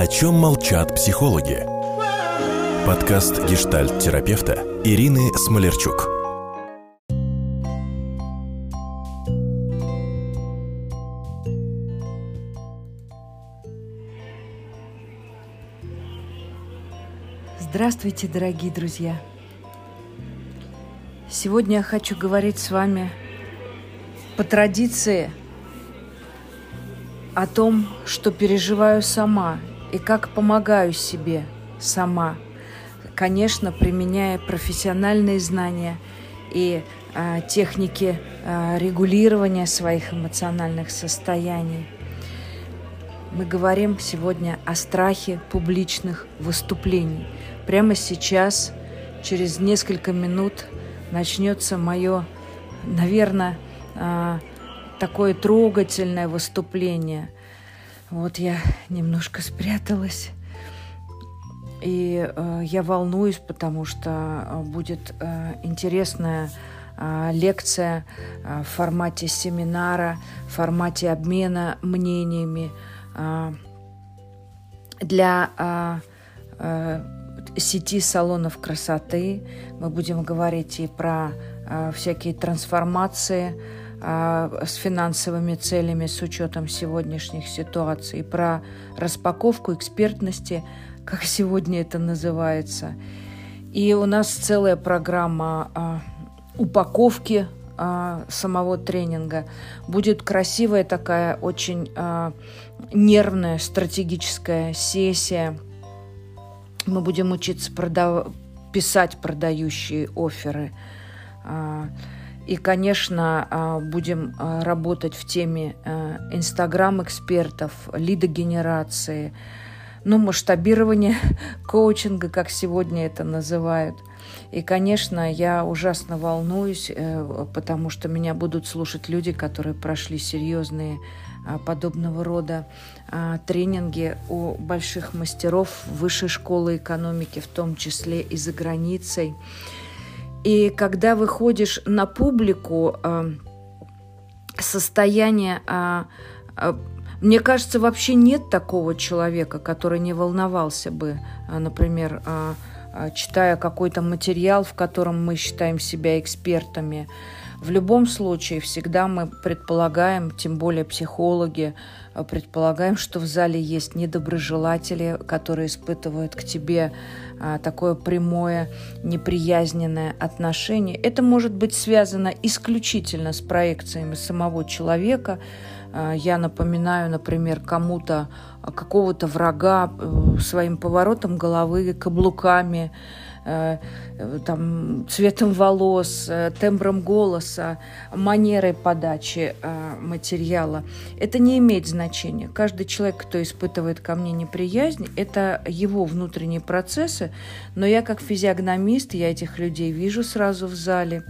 О чем молчат психологи? Подкаст гештальт-терапевта Ирины Смолерчук. Здравствуйте, дорогие друзья! Сегодня я хочу говорить с вами по традиции о том, что переживаю сама и как помогаю себе сама. Конечно, применяя профессиональные знания и э, техники э, регулирования своих эмоциональных состояний. Мы говорим сегодня о страхе публичных выступлений. Прямо сейчас, через несколько минут, начнется мое, наверное, э, такое трогательное выступление. Вот я немножко спряталась. И э, я волнуюсь, потому что э, будет э, интересная э, лекция э, в формате семинара, в формате обмена мнениями э, для э, э, сети салонов красоты. Мы будем говорить и про э, всякие трансформации, с финансовыми целями с учетом сегодняшних ситуаций, про распаковку экспертности, как сегодня это называется. И у нас целая программа а, упаковки а, самого тренинга. Будет красивая такая, очень нервная стратегическая сессия. Мы будем учиться продав... писать продающие оферы. И, конечно, а, будем а, работать в теме а, инстаграм-экспертов, лидогенерации, ну, масштабирование коучинга, как сегодня это называют. И, конечно, я ужасно волнуюсь, э, потому что меня будут слушать люди, которые прошли серьезные подобного рода тренинги у больших мастеров высшей школы экономики, в том числе и за границей. И когда выходишь на публику, э, состояние... Э, э, мне кажется, вообще нет такого человека, который не волновался бы, например, читая какой-то материал, в котором мы считаем себя экспертами. В любом случае, всегда мы предполагаем, тем более психологи, предполагаем, что в зале есть недоброжелатели, которые испытывают к тебе а, такое прямое, неприязненное отношение. Это может быть связано исключительно с проекциями самого человека. А, я напоминаю, например, кому-то а, какого-то врага э, своим поворотом головы, каблуками, Э, там, цветом волос, э, тембром голоса, манерой подачи э, материала. Это не имеет значения. Каждый человек, кто испытывает ко мне неприязнь, это его внутренние процессы, но я как физиогномист, я этих людей вижу сразу в зале,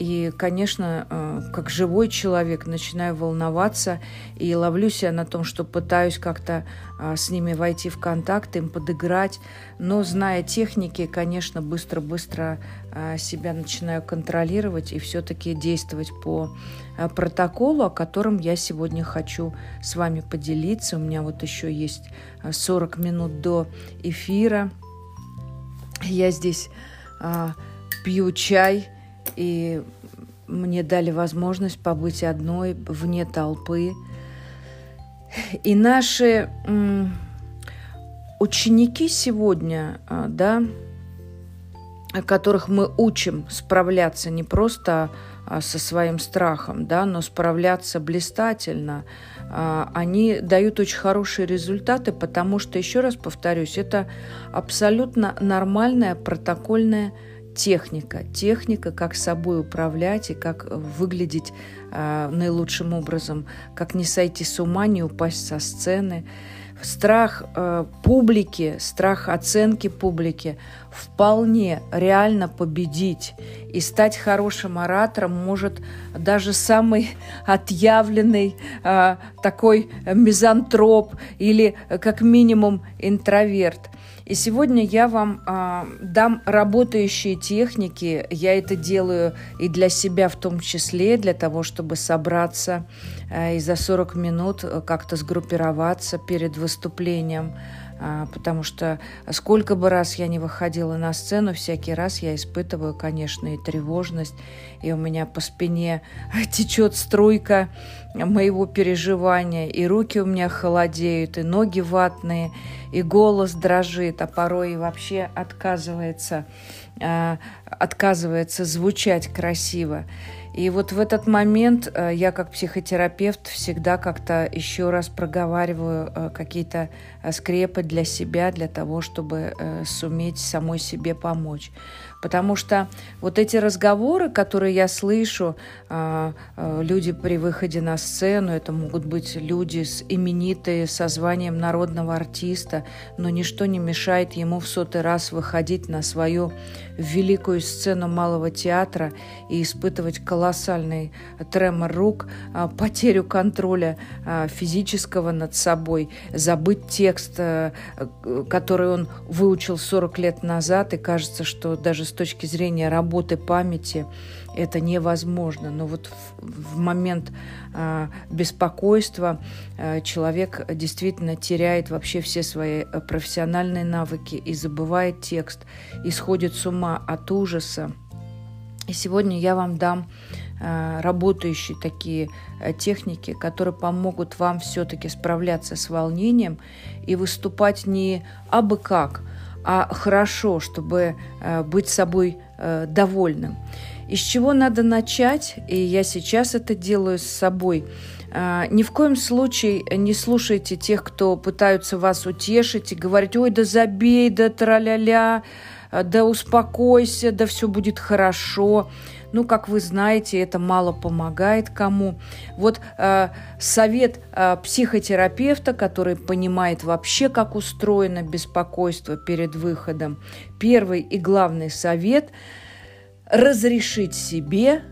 и, конечно, э, как живой человек начинаю волноваться и ловлю себя на том, что пытаюсь как-то э, с ними войти в контакт, им подыграть. Но, зная техники, конечно, быстро-быстро э, себя начинаю контролировать и все-таки действовать по протоколу, о котором я сегодня хочу с вами поделиться. У меня вот еще есть 40 минут до эфира. Я здесь пью чай – и мне дали возможность побыть одной вне толпы. И наши ученики сегодня, а, да, которых мы учим справляться не просто а, со своим страхом, да, но справляться блистательно, а, они дают очень хорошие результаты, потому что, еще раз повторюсь, это абсолютно нормальная протокольная техника. Техника, как собой управлять и как выглядеть э, наилучшим образом, как не сойти с ума, не упасть со сцены. Страх э, публики, страх оценки публики вполне реально победить и стать хорошим оратором может даже самый отъявленный э, такой мизантроп или как минимум интроверт. И сегодня я вам э, дам работающие техники. Я это делаю и для себя в том числе, для того, чтобы собраться э, и за 40 минут как-то сгруппироваться перед выступлением. А, потому что сколько бы раз я не выходила на сцену, всякий раз я испытываю, конечно, и тревожность, и у меня по спине течет струйка моего переживания, и руки у меня холодеют, и ноги ватные, и голос дрожит, а порой и вообще отказывается, а, отказывается звучать красиво. И вот в этот момент э, я как психотерапевт всегда как-то еще раз проговариваю э, какие-то э, скрепы для себя, для того, чтобы суметь самой себе помочь. Потому что вот эти разговоры, которые я слышу, а, а, люди при выходе на сцену, это могут быть люди с именитые, со званием народного артиста, но ничто не мешает ему в сотый раз выходить на свою великую сцену малого театра и испытывать колоссальный тремор рук, а, потерю контроля физического над собой, забыть текст, который он выучил 40 лет назад, и кажется, что даже с точки зрения работы памяти это невозможно. Но вот в, в момент э, беспокойства э, человек действительно теряет вообще все свои э, профессиональные навыки и забывает текст, и сходит с ума от ужаса. И сегодня я вам дам э, работающие такие э, техники, которые помогут вам все-таки справляться с волнением и выступать не абы как, а хорошо, чтобы э, быть собой довольным. Из чего надо начать, и я сейчас это делаю с собой. Э, ни в коем случае не слушайте тех, кто пытаются вас утешить и говорить, ой, да забей, да траля-ля, да успокойся, да все будет хорошо. Ну, как вы знаете, это мало помогает кому. Вот э, совет э, психотерапевта, который понимает вообще, как устроено беспокойство перед выходом. Первый и главный совет – разрешить себе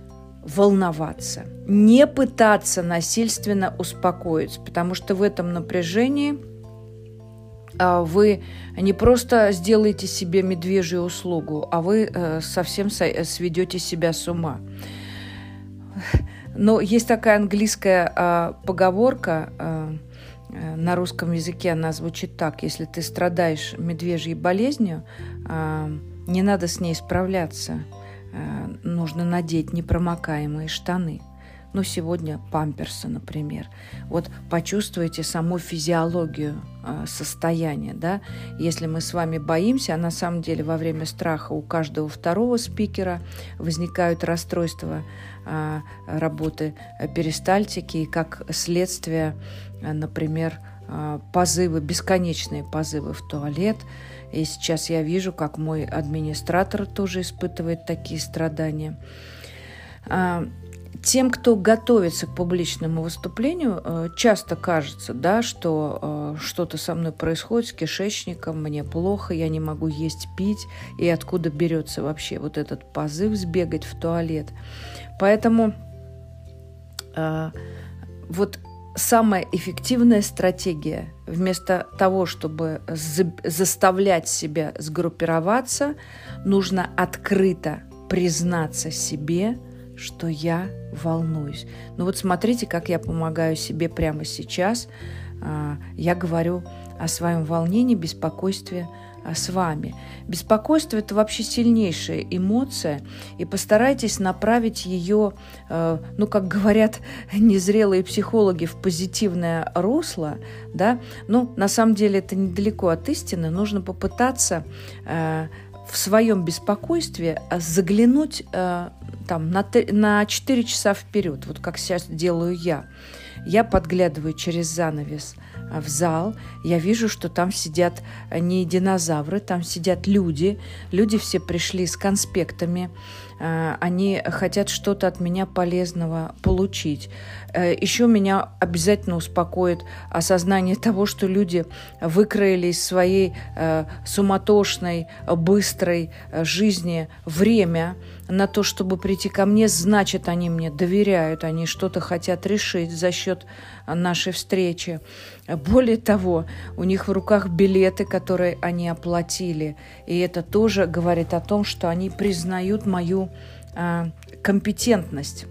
волноваться, не пытаться насильственно успокоить, потому что в этом напряжении – а вы не просто сделаете себе медвежью услугу, а вы э, совсем сведете себя с ума. Но есть такая английская а, поговорка а, э, на русском языке, она звучит так: если ты страдаешь медвежьей болезнью, не надо с ней справляться, нужно надеть непромокаемые штаны ну, сегодня памперсы, например. Вот почувствуйте саму физиологию э, состояния, да. Если мы с вами боимся, а на самом деле во время страха у каждого второго спикера возникают расстройства э, работы перистальтики, и как следствие, э, например, э, позывы, бесконечные позывы в туалет. И сейчас я вижу, как мой администратор тоже испытывает такие страдания. А, тем, кто готовится к публичному выступлению, э, часто кажется, да, что э, что-то со мной происходит с кишечником, мне плохо, я не могу есть, пить, и откуда берется вообще вот этот позыв сбегать в туалет. Поэтому э, вот самая эффективная стратегия вместо того, чтобы заставлять себя сгруппироваться, нужно открыто признаться себе, что я волнуюсь. Ну вот смотрите, как я помогаю себе прямо сейчас. А, я говорю о своем волнении, беспокойстве с вами. Беспокойство – это вообще сильнейшая эмоция, и постарайтесь направить ее, э, ну, как говорят незрелые психологи, в позитивное русло, да, ну, на самом деле это недалеко от истины, нужно попытаться э, в своем беспокойстве а, заглянуть э, там, на, на 4 часа вперед, вот как сейчас делаю я. Я подглядываю через занавес а, в зал, я вижу, что там сидят а, не динозавры, там сидят люди. Люди все пришли с конспектами, Э, они хотят что-то от меня полезного получить. Э, Еще меня обязательно успокоит осознание того, что люди выкроили из своей э, суматошной, быстрой жизни время на то, чтобы прийти ко мне, значит, они мне доверяют, они что-то хотят решить за счет нашей встречи. Более того, у них в руках билеты, которые они оплатили. И это тоже говорит о том, что они признают мою а, компетентность.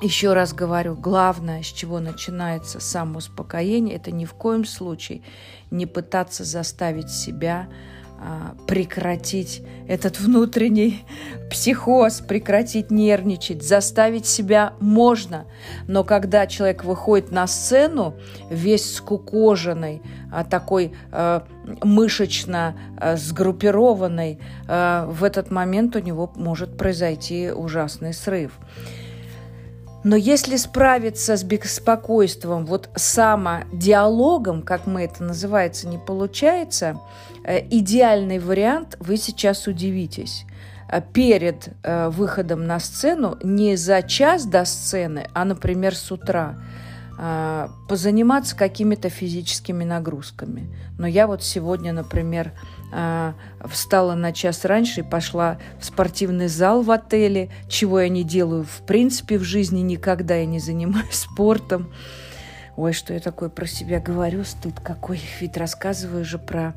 Еще раз говорю, главное, с чего начинается самоуспокоение, это ни в коем случае не пытаться заставить себя прекратить этот внутренний психоз, прекратить нервничать, заставить себя можно. Но когда человек выходит на сцену, весь скукоженный, а, такой а, мышечно сгруппированный, в этот момент у него может произойти ужасный срыв. Но если справиться с беспокойством, вот самодиалогом, как мы это называется, не получается, э, идеальный вариант, вы сейчас удивитесь. Э, перед э, выходом на сцену не за час до сцены, а, например, с утра позаниматься какими-то физическими нагрузками. Но я вот сегодня, например, а, встала на час раньше и пошла в спортивный зал в отеле, чего я не делаю в принципе в жизни никогда, я не занимаюсь спортом. Ой, что я такое про себя говорю, стыд какой, ведь рассказываю же про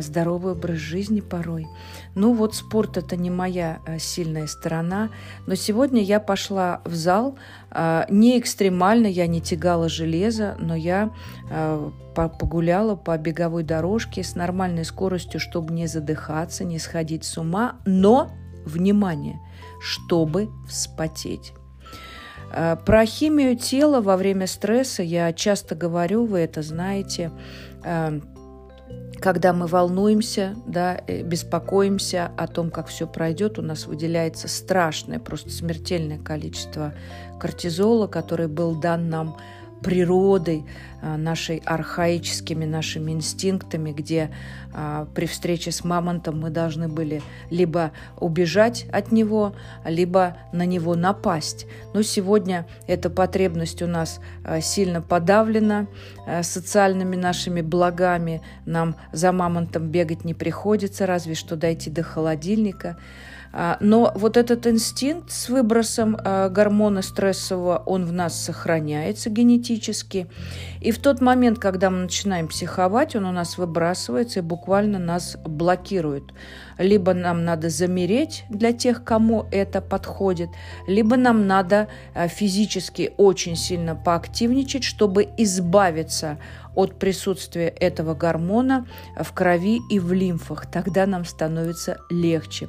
здоровый образ жизни порой. Ну вот спорт это не моя э, сильная сторона, но сегодня я пошла в зал, э, не экстремально, я не тягала железо, но я погуляла по беговой дорожке с нормальной скоростью, чтобы не задыхаться, не сходить с ума, но, внимание, чтобы вспотеть. Про химию тела во время стресса я часто говорю, вы это знаете, когда мы волнуемся, да, э, беспокоимся о том, как все пройдет, у нас выделяется страшное, просто смертельное количество кортизола, который был дан нам природой, а, нашей архаическими нашими инстинктами, где а, при встрече с мамонтом мы должны были либо убежать от него, либо на него напасть. Но сегодня эта потребность у нас а, сильно подавлена социальными нашими благами. Нам за мамонтом бегать не приходится, разве что дойти до холодильника. А, но вот этот инстинкт с выбросом а, гормона стрессового, он в нас сохраняется генетически. И в тот момент, когда мы начинаем психовать, он у нас выбрасывается и буквально нас блокирует. Либо нам надо замереть для тех, кому это подходит, либо нам надо а, физически очень сильно поактивничать, чтобы избавиться от присутствия этого гормона в крови и в лимфах. Тогда нам становится легче.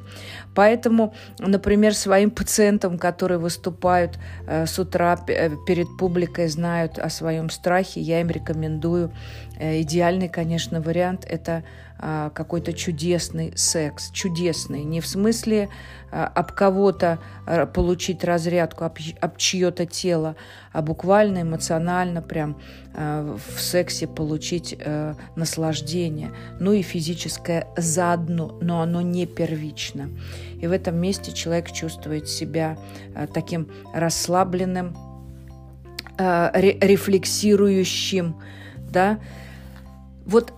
Поэтому, например, своим пациентам, которые выступают э, с утра э, перед публикой, знают о своем страхе, я им рекомендую э, идеальный, конечно, вариант – это какой-то чудесный секс. Чудесный. Не в смысле а, об кого-то а, получить разрядку, об, об чье-то тело, а буквально эмоционально прям в сексе получить наслаждение. Ну и физическое заодно, но оно не первично. И в этом месте человек чувствует себя таким расслабленным, рефлексирующим, да, вот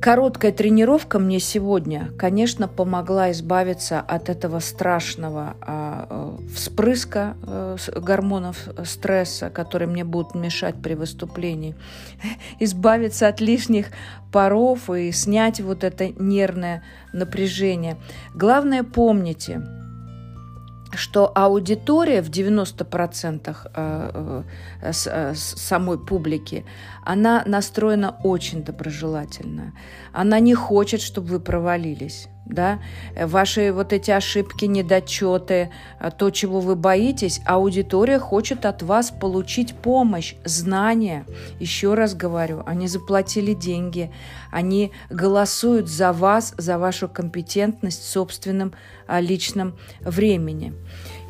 Короткая тренировка мне сегодня, конечно, помогла избавиться от этого страшного а, э, вспрыска э, гормонов стресса, которые мне будут мешать при выступлении, избавиться от лишних паров и снять вот это нервное напряжение. Главное, помните – что аудитория в 90% э, э, э, самой публики, она настроена очень доброжелательно. Она не хочет, чтобы вы провалились да, ваши вот эти ошибки, недочеты, то, чего вы боитесь, аудитория хочет от вас получить помощь, знания. Еще раз говорю, они заплатили деньги, они голосуют за вас, за вашу компетентность в собственном а, личном времени.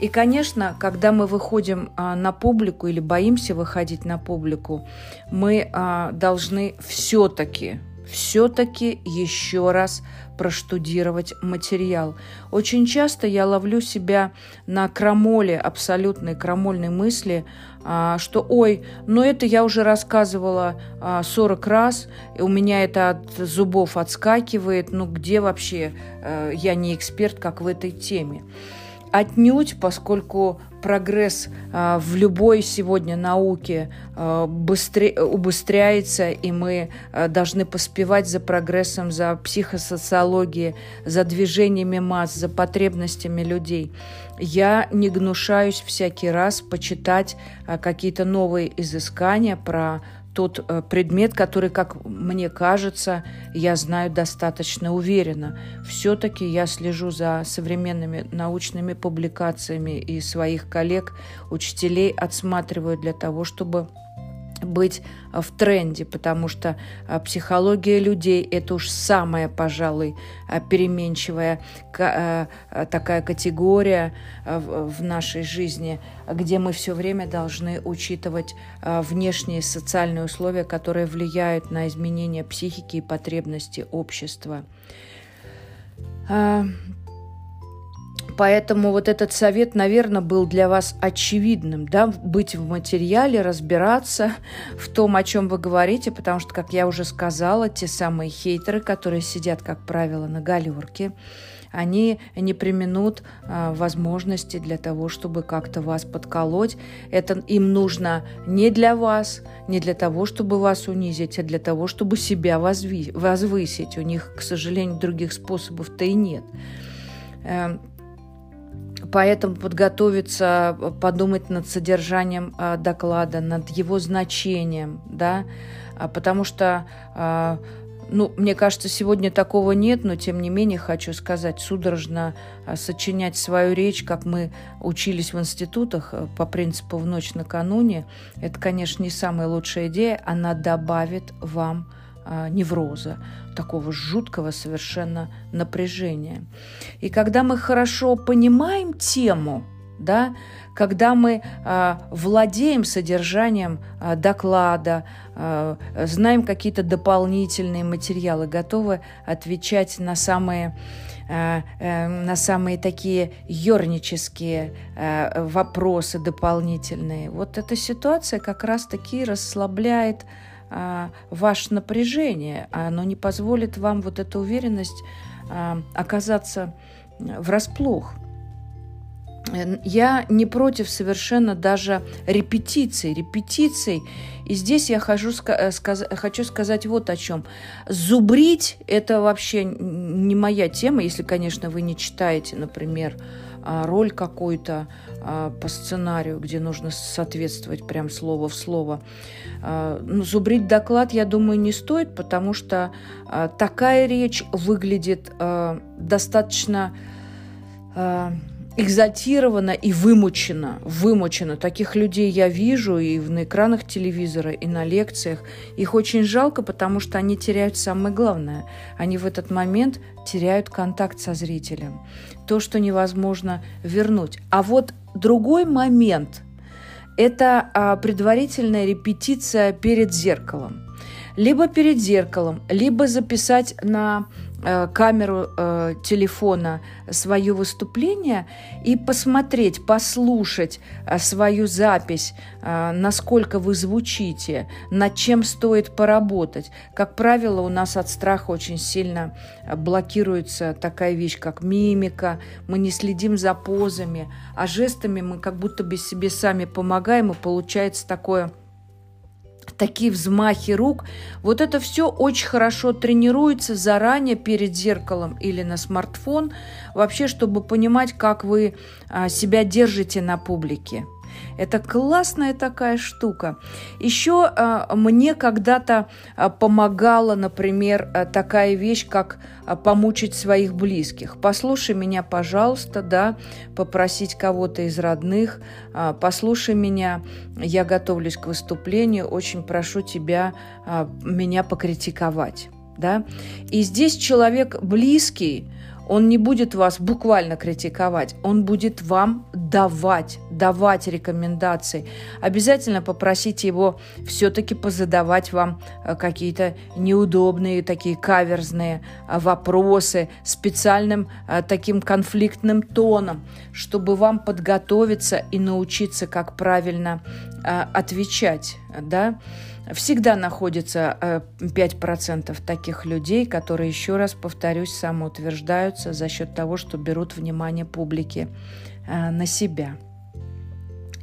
И, конечно, когда мы выходим а, на публику или боимся выходить на публику, мы а, должны все-таки все-таки еще раз проштудировать материал. Очень часто я ловлю себя на крамоле, абсолютной крамольной мысли, а, что «Ой, ну это я уже рассказывала 40 а, раз, и у меня это от зубов отскакивает, ну где вообще э, я не эксперт, как в этой теме?» Отнюдь, поскольку прогресс а, в любой сегодня науке а, быстрее, убыстряется, и мы а, должны поспевать за прогрессом, за психосоциологией, за движениями масс, за потребностями людей. Я не гнушаюсь всякий раз почитать какие-то новые изыскания про тот э, предмет, который, как мне кажется, я знаю достаточно уверенно. Все-таки я слежу за современными научными публикациями и своих коллег, учителей отсматриваю для того, чтобы быть в тренде, потому что а, психология людей – это уж самая, пожалуй, а, переменчивая такая категория в нашей жизни, где мы все время должны учитывать внешние социальные условия, которые влияют на изменение психики и потребности общества. Поэтому вот этот совет, наверное, был для вас очевидным, да, быть в материале, разбираться в том, о чем вы говорите, потому что, как я уже сказала, те самые хейтеры, которые сидят, как правило, на галерке, они не применут а, возможности для того, чтобы как-то вас подколоть. Это им нужно не для вас, не для того, чтобы вас унизить, а для того, чтобы себя возвысить. У них, к сожалению, других способов-то и нет. Поэтому подготовиться, подумать над содержанием э, доклада, над его значением, да, а потому что, э, ну, мне кажется, сегодня такого нет, но тем не менее хочу сказать, судорожно сочинять свою речь, как мы учились в институтах по принципу в ночь накануне, это, конечно, не самая лучшая идея, она добавит вам а, невроза, такого жуткого совершенно напряжения. И когда мы хорошо понимаем тему, да, когда мы а, владеем содержанием а, доклада, а, знаем какие-то дополнительные материалы, готовы отвечать на самые а, а, на самые такие ернические а, вопросы дополнительные. Вот эта ситуация как раз-таки расслабляет а, ваше напряжение, оно не позволит вам вот эту уверенность а, оказаться врасплох. Я не против совершенно даже репетиций, репетиций. И здесь я хожу, сказ, хочу сказать вот о чем. Зубрить – это вообще не моя тема, если, конечно, вы не читаете, например, а, роль какую-то а, по сценарию, где нужно соответствовать прям слово в слово. А, ну, зубрить доклад, я думаю, не стоит, потому что такая речь выглядит достаточно экзальтирована и вымучена, вымучена. Таких людей я вижу и на экранах телевизора, и на лекциях. Их очень жалко, потому что они теряют самое главное. Они в этот момент теряют контакт со зрителем. То, что невозможно вернуть. А вот другой момент – это а, предварительная репетиция перед зеркалом. Либо перед зеркалом, либо записать на камеру э, телефона свое выступление и посмотреть, послушать э, свою запись, э, насколько вы звучите, над чем стоит поработать. Как правило, у нас от страха очень сильно э, блокируется такая вещь, как мимика, мы не следим за позами, а жестами мы как будто бы себе сами помогаем, и получается такое такие взмахи рук. Вот это все очень хорошо тренируется заранее перед зеркалом или на смартфон, вообще, чтобы понимать, как вы а, себя держите на публике. Это классная такая штука. Еще э, мне когда-то э, помогала, например, э, такая вещь, как помучить своих близких. Послушай меня, пожалуйста, да, попросить кого-то из родных, послушай меня, я готовлюсь к выступлению, очень прошу тебя меня покритиковать. Да? И здесь человек близкий, он не будет вас буквально критиковать, он будет вам давать, давать рекомендации. Обязательно попросите его все-таки позадавать вам э, какие-то неудобные, такие каверзные э, вопросы специальным э, таким конфликтным тоном, чтобы вам подготовиться и научиться, как правильно отвечать. Да? Всегда находится 5% таких людей, которые, еще раз повторюсь, самоутверждаются за счет того, что берут внимание публики на себя.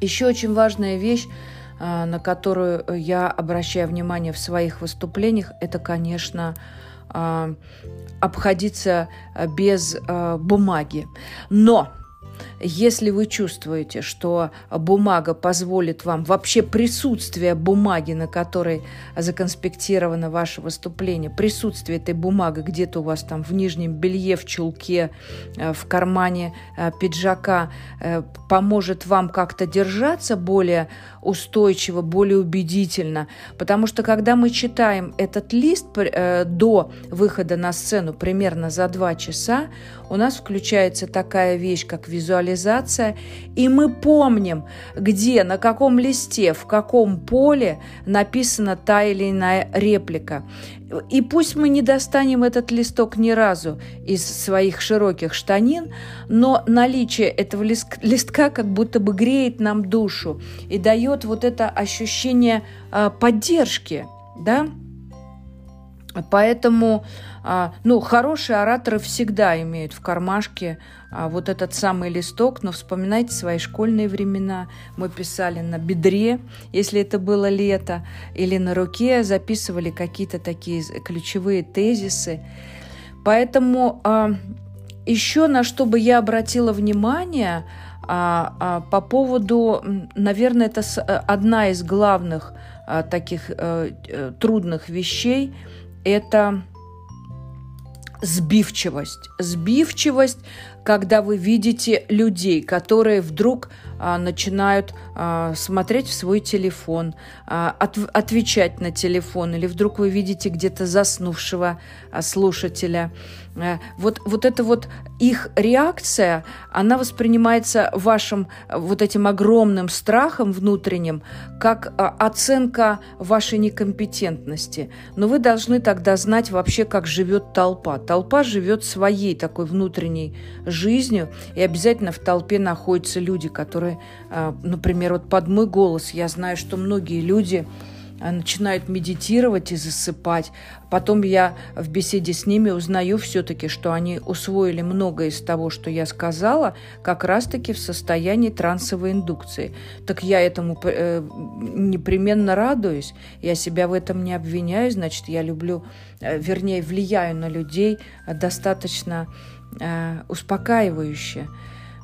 Еще очень важная вещь, на которую я обращаю внимание в своих выступлениях, это, конечно, обходиться без бумаги. Но если вы чувствуете, что бумага позволит вам, вообще присутствие бумаги, на которой законспектировано ваше выступление, присутствие этой бумаги где-то у вас там в нижнем белье, в чулке, э, в кармане э, пиджака, э, поможет вам как-то держаться более устойчиво, более убедительно. Потому что когда мы читаем этот лист до выхода на сцену примерно за два часа, у нас включается такая вещь, как визуализация, и мы помним, где, на каком листе, в каком поле написана та или иная реплика. И пусть мы не достанем этот листок ни разу из своих широких штанин, но наличие этого листка как будто бы греет нам душу и дает вот это ощущение а, поддержки, да? Поэтому а, ну, хорошие ораторы всегда имеют в кармашке а, вот этот самый листок, но вспоминайте свои школьные времена. Мы писали на бедре, если это было лето, или на руке записывали какие-то такие ключевые тезисы. Поэтому а, еще на что бы я обратила внимание по поводу, наверное, это одна из главных таких э, э, трудных вещей, это сбивчивость. Сбивчивость, когда вы видите людей, которые вдруг а, начинают а, смотреть в свой телефон, а, от, отвечать на телефон, или вдруг вы видите где-то заснувшего а, слушателя. А, вот, вот эта вот их реакция, она воспринимается вашим вот этим огромным страхом внутренним, как а, оценка вашей некомпетентности. Но вы должны тогда знать вообще, как живет толпа. Толпа живет своей такой внутренней жизнью, и обязательно в толпе находятся люди, которые, а, например, вот под мой голос, я знаю, что многие люди а, начинают медитировать и засыпать. Потом я в беседе с ними узнаю все-таки, что они усвоили многое из того, что я сказала, как раз-таки в состоянии трансовой индукции. Так я этому э, непременно радуюсь, я себя в этом не обвиняю, значит, я люблю, э, вернее, влияю на людей достаточно э, успокаивающе.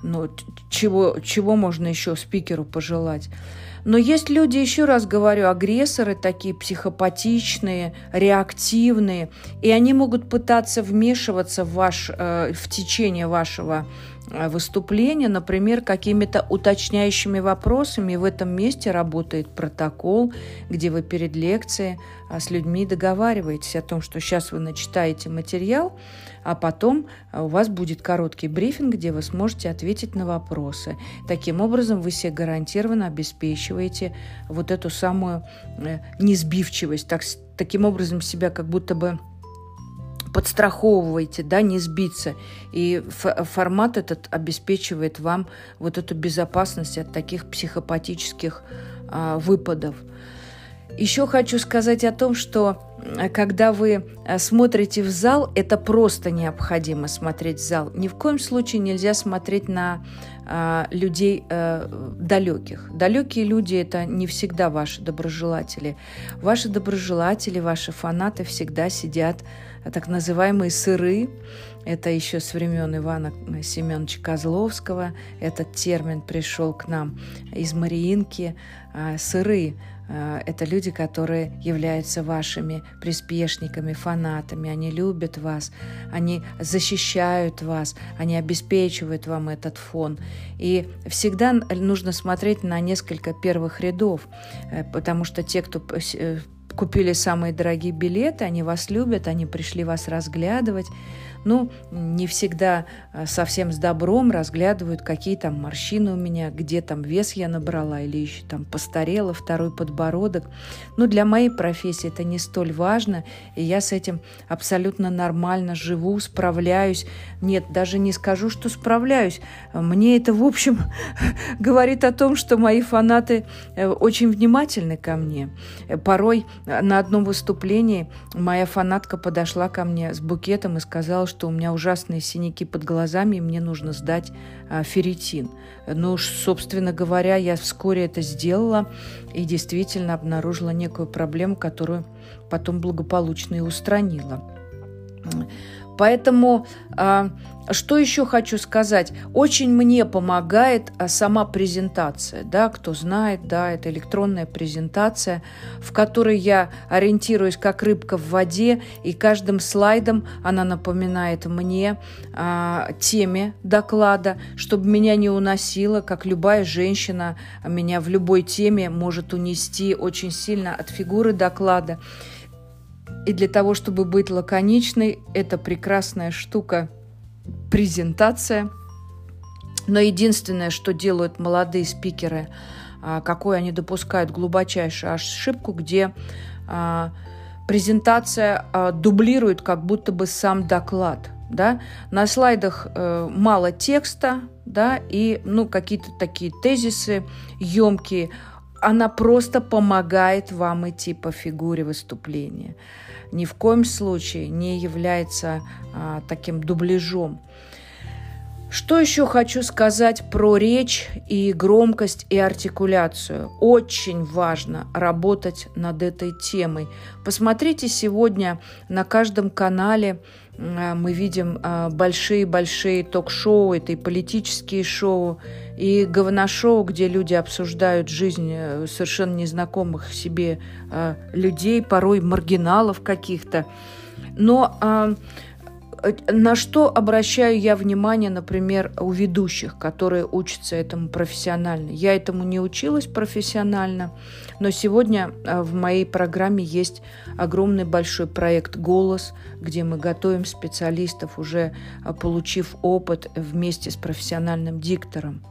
Ну, чего, чего можно еще спикеру пожелать? Но есть люди, еще раз говорю, агрессоры такие психопатичные, реактивные, и они могут пытаться вмешиваться в, ваш, э, в течение вашего Э, выступления, например, какими-то уточняющими вопросами. В этом месте работает протокол, где вы перед лекцией а, с людьми договариваетесь о том, что сейчас вы начитаете материал, а потом а, у вас будет короткий брифинг, где вы сможете ответить на вопросы. Таким образом, вы себе гарантированно обеспечиваете вот эту самую э, несбивчивость, так, таким образом себя как будто бы подстраховываете, да, не сбиться. И формат этот обеспечивает вам вот эту безопасность от таких психопатических а, выпадов. Еще хочу сказать о том, что когда вы э, смотрите в зал, это просто необходимо смотреть в зал. Ни в коем случае нельзя смотреть на а, людей а, далеких. Далекие люди это не всегда ваши доброжелатели. Ваши доброжелатели, ваши фанаты всегда сидят так называемые сыры. Это еще с времен Ивана Семеновича Козловского. Этот термин пришел к нам из Мариинки. А, сыры а, это люди, которые являются вашими приспешниками, фанатами. Они любят вас, они защищают вас, они обеспечивают вам этот фон. И всегда нужно смотреть на несколько первых рядов, э, потому что те, кто э, купили самые дорогие билеты, они вас любят, они пришли вас разглядывать. Ну, не всегда а, совсем с добром разглядывают, какие там морщины у меня, где там вес я набрала или еще там постарела, второй подбородок. Ну, для моей профессии это не столь важно, и я с этим абсолютно нормально живу, справляюсь. Нет, даже не скажу, что справляюсь. Мне это, в общем, говорит о том, что мои фанаты э, очень внимательны ко мне. Порой на одном выступлении моя фанатка подошла ко мне с букетом и сказала, что у меня ужасные синяки под глазами, и мне нужно сдать а, ферритин. Ну, собственно говоря, я вскоре это сделала и действительно обнаружила некую проблему, которую потом благополучно и устранила. Поэтому а, что еще хочу сказать? Очень мне помогает а, сама презентация. Да, кто знает, да, это электронная презентация, в которой я ориентируюсь как рыбка в воде, и каждым слайдом она напоминает мне а, теме доклада, чтобы меня не уносило, как любая женщина меня в любой теме может унести очень сильно от фигуры доклада. И для того, чтобы быть лаконичной, это прекрасная штука презентация. Но единственное, что делают молодые спикеры, а, какой они допускают глубочайшую ошибку, где а, презентация а, дублирует как будто бы сам доклад. Да? На слайдах э, мало текста, да, и ну, какие-то такие тезисы емкие. Она просто помогает вам идти по фигуре выступления ни в коем случае не является а, таким дубляжом. Что еще хочу сказать про речь и громкость и артикуляцию? Очень важно работать над этой темой. Посмотрите сегодня на каждом канале мы видим большие-большие ток-шоу, это и политические шоу, и говношоу, где люди обсуждают жизнь э, совершенно незнакомых себе э, людей, порой маргиналов каких-то. Но э, на что обращаю я внимание, например, у ведущих, которые учатся этому профессионально? Я этому не училась профессионально, но сегодня в моей программе есть огромный большой проект «Голос», где мы готовим специалистов, уже получив опыт вместе с профессиональным диктором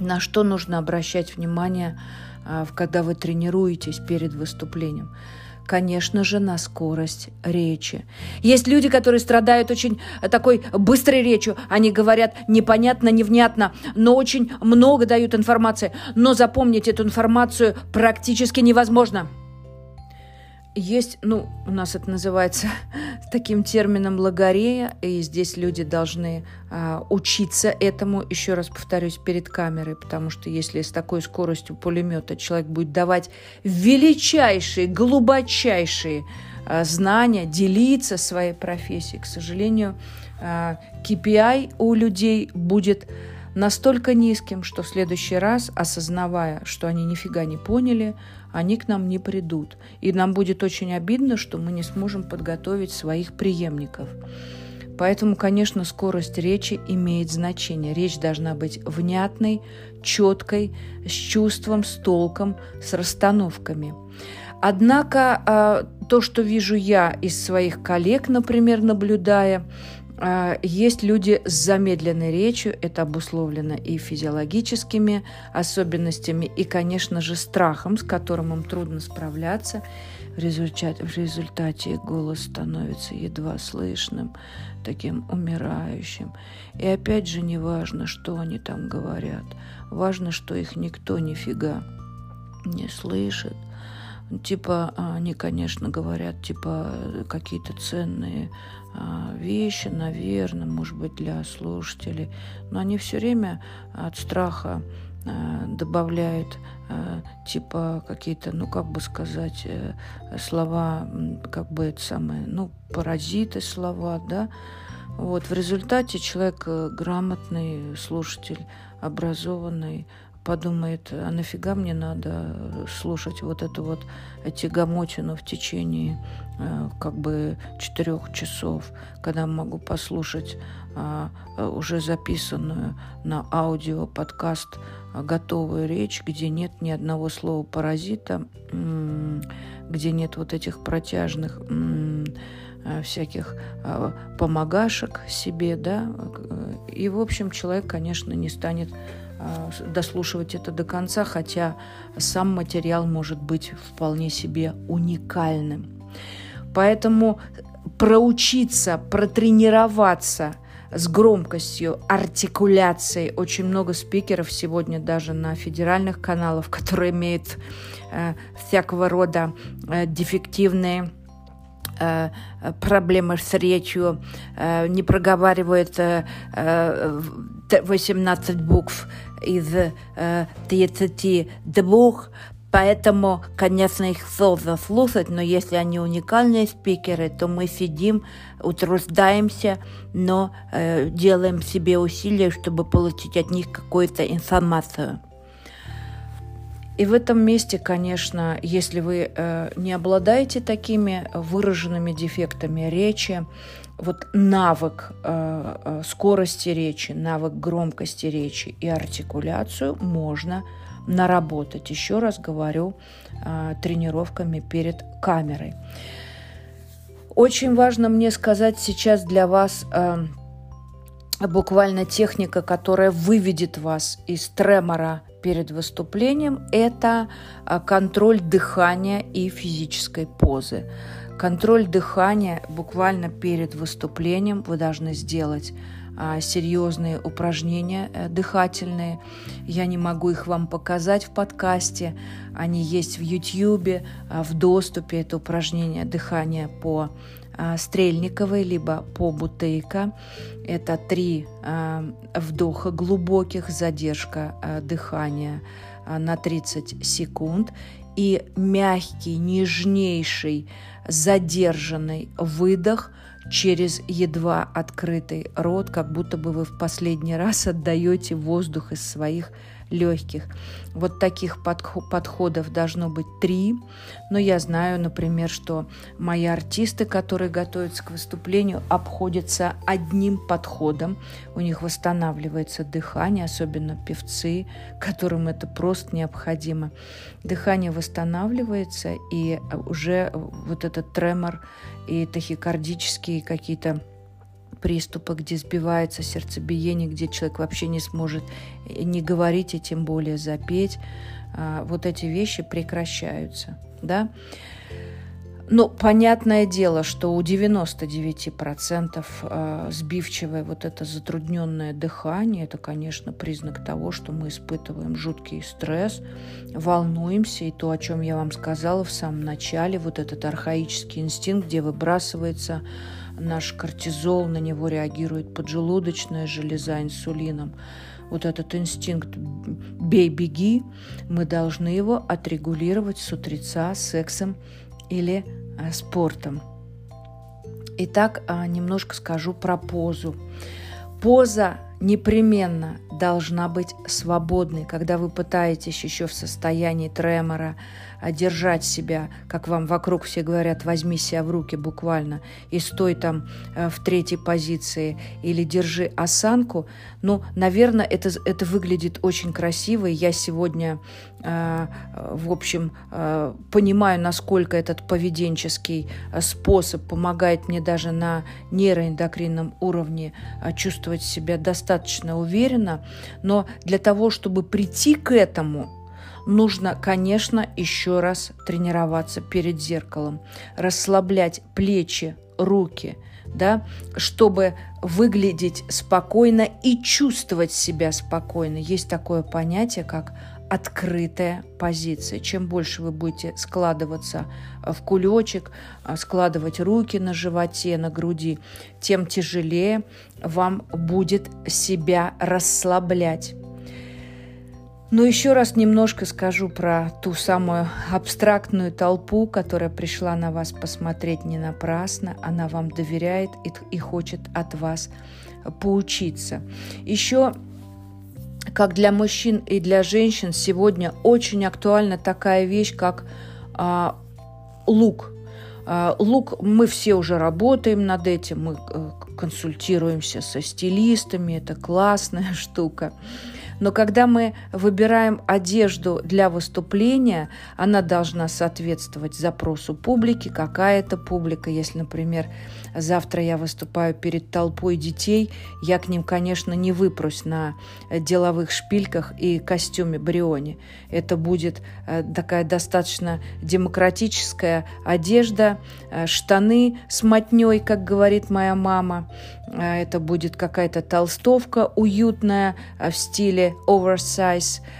на что нужно обращать внимание, когда вы тренируетесь перед выступлением конечно же, на скорость речи. Есть люди, которые страдают очень такой быстрой речью. Они говорят непонятно, невнятно, но очень много дают информации. Но запомнить эту информацию практически невозможно есть, ну, у нас это называется таким термином логорея, и здесь люди должны а, учиться этому, еще раз повторюсь, перед камерой, потому что если с такой скоростью пулемета человек будет давать величайшие, глубочайшие а, знания, делиться своей профессией, к сожалению, а, KPI у людей будет настолько низким, что в следующий раз, осознавая, что они нифига не поняли, они к нам не придут. И нам будет очень обидно, что мы не сможем подготовить своих преемников. Поэтому, конечно, скорость речи имеет значение. Речь должна быть внятной, четкой, с чувством, с толком, с расстановками. Однако а, то, что вижу я из своих коллег, например, наблюдая, есть люди с замедленной речью, это обусловлено и физиологическими особенностями, и, конечно же, страхом, с которым им трудно справляться. В результате, в результате голос становится едва слышным, таким умирающим. И опять же не важно, что они там говорят. Важно, что их никто нифига не слышит. Типа они, конечно, говорят, типа какие-то ценные а, вещи, наверное, может быть, для слушателей, но они все время от страха а, добавляют а, типа какие-то, ну как бы сказать, э, слова, как бы это самое, ну паразиты слова, да. Вот в результате человек э, грамотный слушатель, образованный, подумает, а нафига мне надо слушать вот эту вот тягомотину в течение э, как бы четырех часов, когда могу послушать а, уже записанную на аудио подкаст а, готовую речь, где нет ни одного слова паразита, где нет вот этих протяжных э, всяких э, помогашек себе, да, и, в общем, человек, конечно, не станет дослушивать это до конца, хотя сам материал может быть вполне себе уникальным. Поэтому проучиться, протренироваться – с громкостью, артикуляцией. Очень много спикеров сегодня даже на федеральных каналах, которые имеют э, всякого рода э, дефективные проблемы с речью, э, не проговаривают э, 18 э, букв из 32, Поэтому, конечно, их сложно слушать, но если они уникальные спикеры, то мы сидим, утруждаемся, но э, делаем себе усилия, чтобы получить от них какую-то информацию. И в этом месте, конечно, если вы э, не обладаете такими выраженными дефектами речи, вот навык э, э скорости речи, навык громкости речи и артикуляцию можно наработать, еще раз говорю, тренировками перед камерой. Очень важно мне сказать сейчас для вас буквально техника, которая выведет вас из тремора перед выступлением, это а, контроль дыхания и физической позы. Контроль дыхания буквально перед выступлением вы должны сделать а, серьезные упражнения э, дыхательные. Я не могу их вам показать в подкасте. Они есть в YouTube, а, в доступе. Это упражнение дыхания по Стрельниковой, либо по Бутейко. Это три вдоха глубоких, задержка дыхания на 30 секунд и мягкий, нежнейший, задержанный выдох – через едва открытый рот, как будто бы вы в последний раз отдаете воздух из своих. Вот таких подходов должно быть три. Но я знаю, например, что мои артисты, которые готовятся к выступлению, обходятся одним подходом. У них восстанавливается дыхание, особенно певцы, которым это просто необходимо. Дыхание восстанавливается, и уже вот этот тремор и тахикардические какие-то приступы, где сбивается сердцебиение, где человек вообще не сможет не говорить, и тем более запеть, а, вот эти вещи прекращаются. Да? Ну, понятное дело, что у 99% а, сбивчивое вот это затрудненное дыхание, это, конечно, признак того, что мы испытываем жуткий стресс, волнуемся, и то, о чем я вам сказала в самом начале, вот этот архаический инстинкт, где выбрасывается наш кортизол, на него реагирует поджелудочная железа инсулином. Вот этот инстинкт «бей-беги», мы должны его отрегулировать с утреца сексом или а, спортом. Итак, а, немножко скажу про позу. Поза непременно должна быть свободной, когда вы пытаетесь еще в состоянии тремора держать себя, как вам вокруг все говорят, возьми себя в руки буквально и стой там э, в третьей позиции или держи осанку, ну, наверное, это, это выглядит очень красиво, я сегодня, э, в общем, э, понимаю, насколько этот поведенческий способ помогает мне даже на нейроэндокринном уровне чувствовать себя достаточно уверенно, но для того, чтобы прийти к этому – нужно, конечно, еще раз тренироваться перед зеркалом, расслаблять плечи, руки, да, чтобы выглядеть спокойно и чувствовать себя спокойно. Есть такое понятие, как открытая позиция. Чем больше вы будете складываться в кулечек, складывать руки на животе, на груди, тем тяжелее вам будет себя расслаблять. Но еще раз немножко скажу про ту самую абстрактную толпу, которая пришла на вас посмотреть не напрасно. Она вам доверяет и, и хочет от вас поучиться. Еще как для мужчин и для женщин сегодня очень актуальна такая вещь, как а, лук. А, лук, мы все уже работаем над этим, мы э, консультируемся со стилистами, это классная штука. Но когда мы выбираем одежду для выступления, она должна соответствовать запросу публики, какая это публика. Если, например, завтра я выступаю перед толпой детей, я к ним, конечно, не выпрусь на деловых шпильках и костюме Бриони. Это будет э, такая достаточно демократическая одежда, э, штаны с мотней, как говорит моя мама. Э, это будет какая-то толстовка уютная в стиле oversize, Э,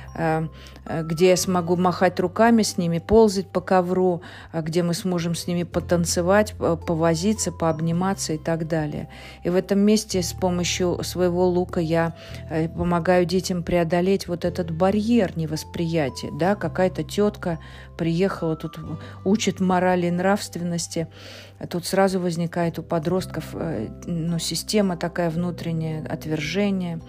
где я смогу махать руками с ними, ползать по ковру, э, где мы сможем с ними потанцевать, повозиться, пообниматься и так далее. И в этом месте с помощью своего лука я э, помогаю детям преодолеть вот этот барьер невосприятия. Да? Какая-то тетка приехала, тут учит морали и нравственности. Тут сразу возникает у подростков ну, система такая внутренняя, отвержение.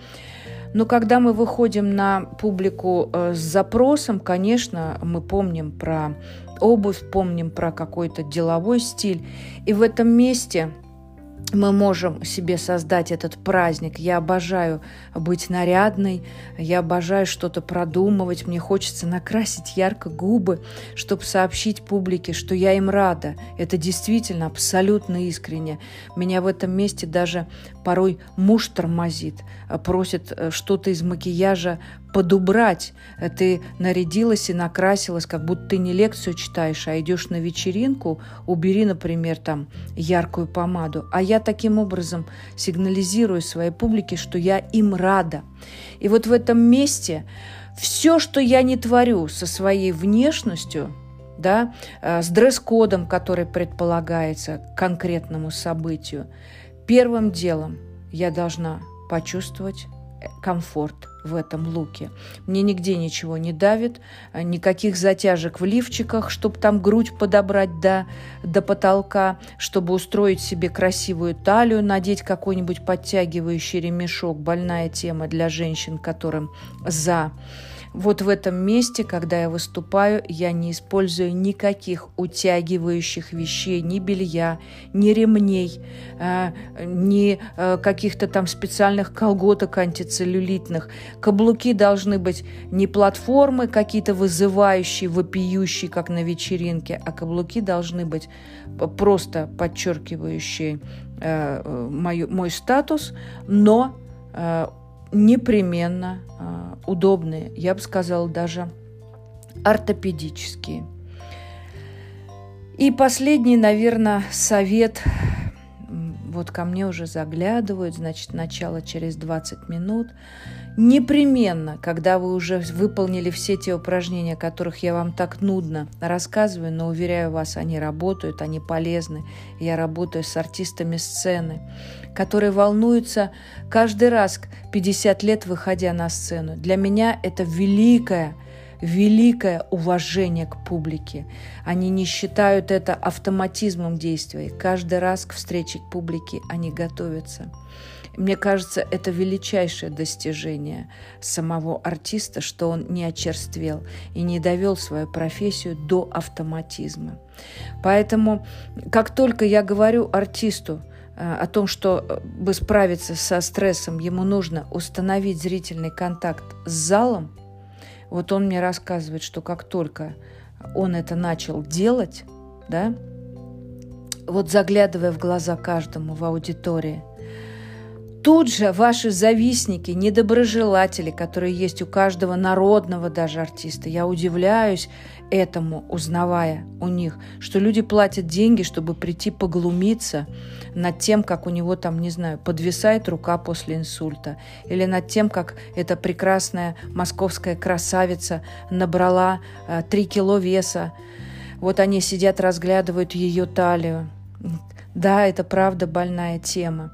Но когда мы выходим на публику э, с запросом, конечно, мы помним про обувь, помним про какой-то деловой стиль. И в этом месте мы можем себе создать этот праздник. Я обожаю быть нарядной, я обожаю что-то продумывать, мне хочется накрасить ярко губы, чтобы сообщить публике, что я им рада. Это действительно абсолютно искренне. Меня в этом месте даже порой муж тормозит, просит э, что-то из макияжа подубрать. Ты нарядилась и накрасилась, как будто ты не лекцию читаешь, а идешь на вечеринку, убери, например, там яркую помаду. А я таким образом сигнализирую своей публике, что я им рада. И вот в этом месте все, что я не творю со своей внешностью, да, э, с дресс-кодом, который предполагается конкретному событию, первым делом я должна почувствовать комфорт в этом луке. Мне нигде ничего не давит, никаких затяжек в лифчиках, чтобы там грудь подобрать до, до потолка, чтобы устроить себе красивую талию, надеть какой-нибудь подтягивающий ремешок. Больная тема для женщин, которым за вот в этом месте, когда я выступаю, я не использую никаких утягивающих вещей, ни белья, ни ремней, э, ни э, каких-то там специальных колготок антицеллюлитных. Каблуки должны быть не платформы какие-то вызывающие, вопиющие, как на вечеринке, а каблуки должны быть просто подчеркивающие э, мой, мой статус, но непременно э, удобные, я бы сказала, даже ортопедические. И последний, наверное, совет. Вот ко мне уже заглядывают, значит, начало через 20 минут. Непременно, когда вы уже выполнили все те упражнения, о которых я вам так нудно рассказываю, но уверяю вас, они работают, они полезны. Я работаю с артистами сцены, которые волнуются каждый раз, 50 лет выходя на сцену. Для меня это великое, великое уважение к публике. Они не считают это автоматизмом действия. Каждый раз к встрече к публике они готовятся. Мне кажется, это величайшее достижение самого артиста, что он не очерствел и не довел свою профессию до автоматизма. Поэтому, как только я говорю артисту, э, о том, что э, бы справиться со стрессом, ему нужно установить зрительный контакт с залом. Вот он мне рассказывает, что как только он это начал делать, да, вот заглядывая в глаза каждому в аудитории, Тут же ваши завистники, недоброжелатели, которые есть у каждого народного даже артиста, я удивляюсь этому, узнавая у них, что люди платят деньги, чтобы прийти поглумиться над тем, как у него там, не знаю, подвисает рука после инсульта, или над тем, как эта прекрасная московская красавица набрала э, 3 кило веса. Вот они сидят, разглядывают ее талию. Да, это правда больная тема.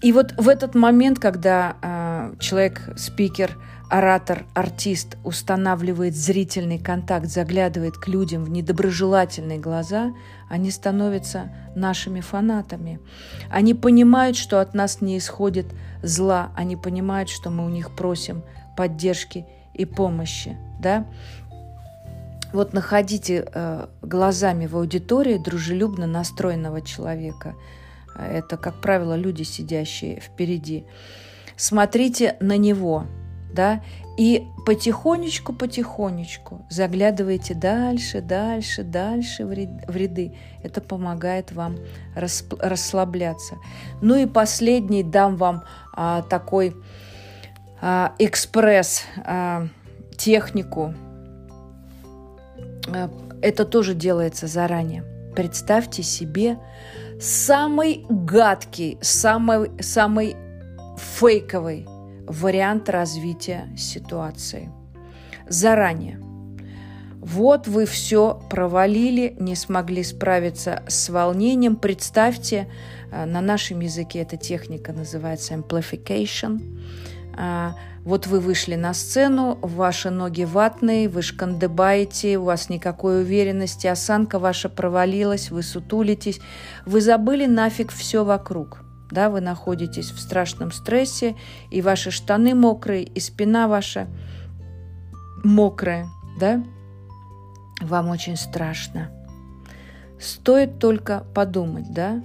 И вот в этот момент, когда э, человек, спикер, оратор, артист устанавливает зрительный контакт, заглядывает к людям в недоброжелательные глаза, они становятся нашими фанатами. Они понимают, что от нас не исходит зла, они понимают, что мы у них просим поддержки и помощи. Да? Вот находите э, глазами в аудитории дружелюбно настроенного человека – это, как правило, люди, сидящие впереди. Смотрите на него, да, и потихонечку-потихонечку заглядываете дальше, дальше, дальше в ряды. Это помогает вам расслабляться. Ну и последний дам вам а, такой а, экспресс а, технику. А, это тоже делается заранее. Представьте себе самый гадкий, самый, самый фейковый вариант развития ситуации. Заранее. Вот вы все провалили, не смогли справиться с волнением. Представьте, э, на нашем языке эта техника называется amplification. Вот вы вышли на сцену, ваши ноги ватные, вы шкандыбаете, у вас никакой уверенности, осанка ваша провалилась, вы сутулитесь, вы забыли нафиг все вокруг – да, вы находитесь в страшном стрессе, и ваши штаны мокрые, и спина ваша мокрая, да, вам очень страшно. Стоит только подумать, да,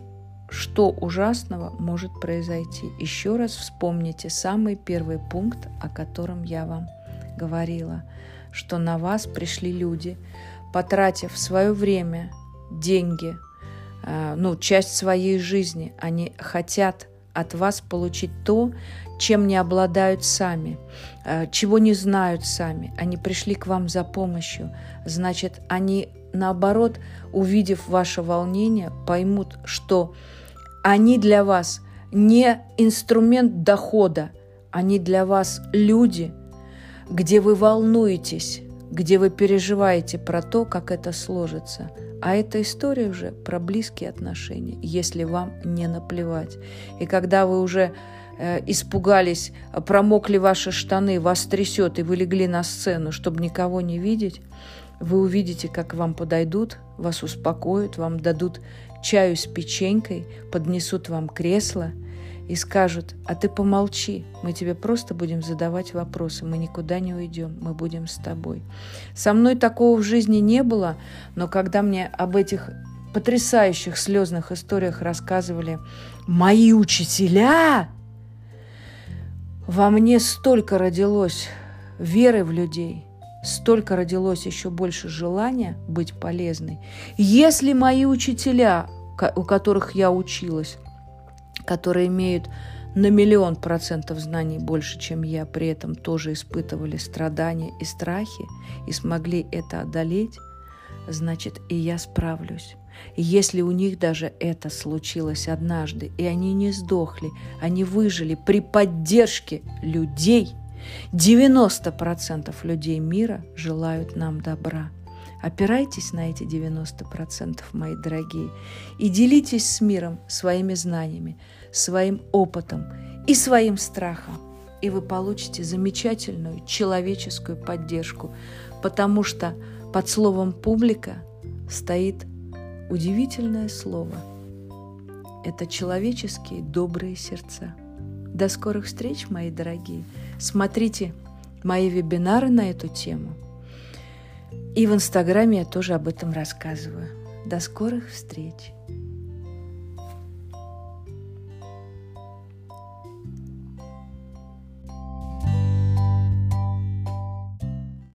что ужасного может произойти. Еще раз вспомните самый первый пункт, о котором я вам говорила, что на вас пришли люди, потратив свое время, деньги – Э, ну, часть своей жизни. Они хотят от вас получить то, чем не обладают сами, э, чего не знают сами. Они пришли к вам за помощью. Значит, они, наоборот, увидев ваше волнение, поймут, что они для вас не инструмент дохода, они для вас люди, где вы волнуетесь, где вы переживаете про то, как это сложится – а эта история уже про близкие отношения, если вам не наплевать. И когда вы уже э, испугались, промокли ваши штаны, вас трясет, и вы легли на сцену, чтобы никого не видеть, вы увидите, как вам подойдут, вас успокоят, вам дадут чаю с печенькой, поднесут вам кресло – и скажут, а ты помолчи, мы тебе просто будем задавать вопросы, мы никуда не уйдем, мы будем с тобой. Со мной такого в жизни не было, но когда мне об этих потрясающих слезных историях рассказывали мои учителя, во мне столько родилось веры в людей, столько родилось еще больше желания быть полезной. Если мои учителя, у которых я училась, которые имеют на миллион процентов знаний больше, чем я, при этом тоже испытывали страдания и страхи и смогли это одолеть, значит, и я справлюсь. Если у них даже это случилось однажды, и они не сдохли, они выжили при поддержке людей, 90% людей мира желают нам добра – Опирайтесь на эти 90%, мои дорогие, и делитесь с миром своими знаниями, своим опытом и своим страхом. И вы получите замечательную человеческую поддержку, потому что под словом «публика» стоит удивительное слово. Это человеческие добрые сердца. До скорых встреч, мои дорогие. Смотрите мои вебинары на эту тему – и в Инстаграме я тоже об этом рассказываю. До скорых встреч!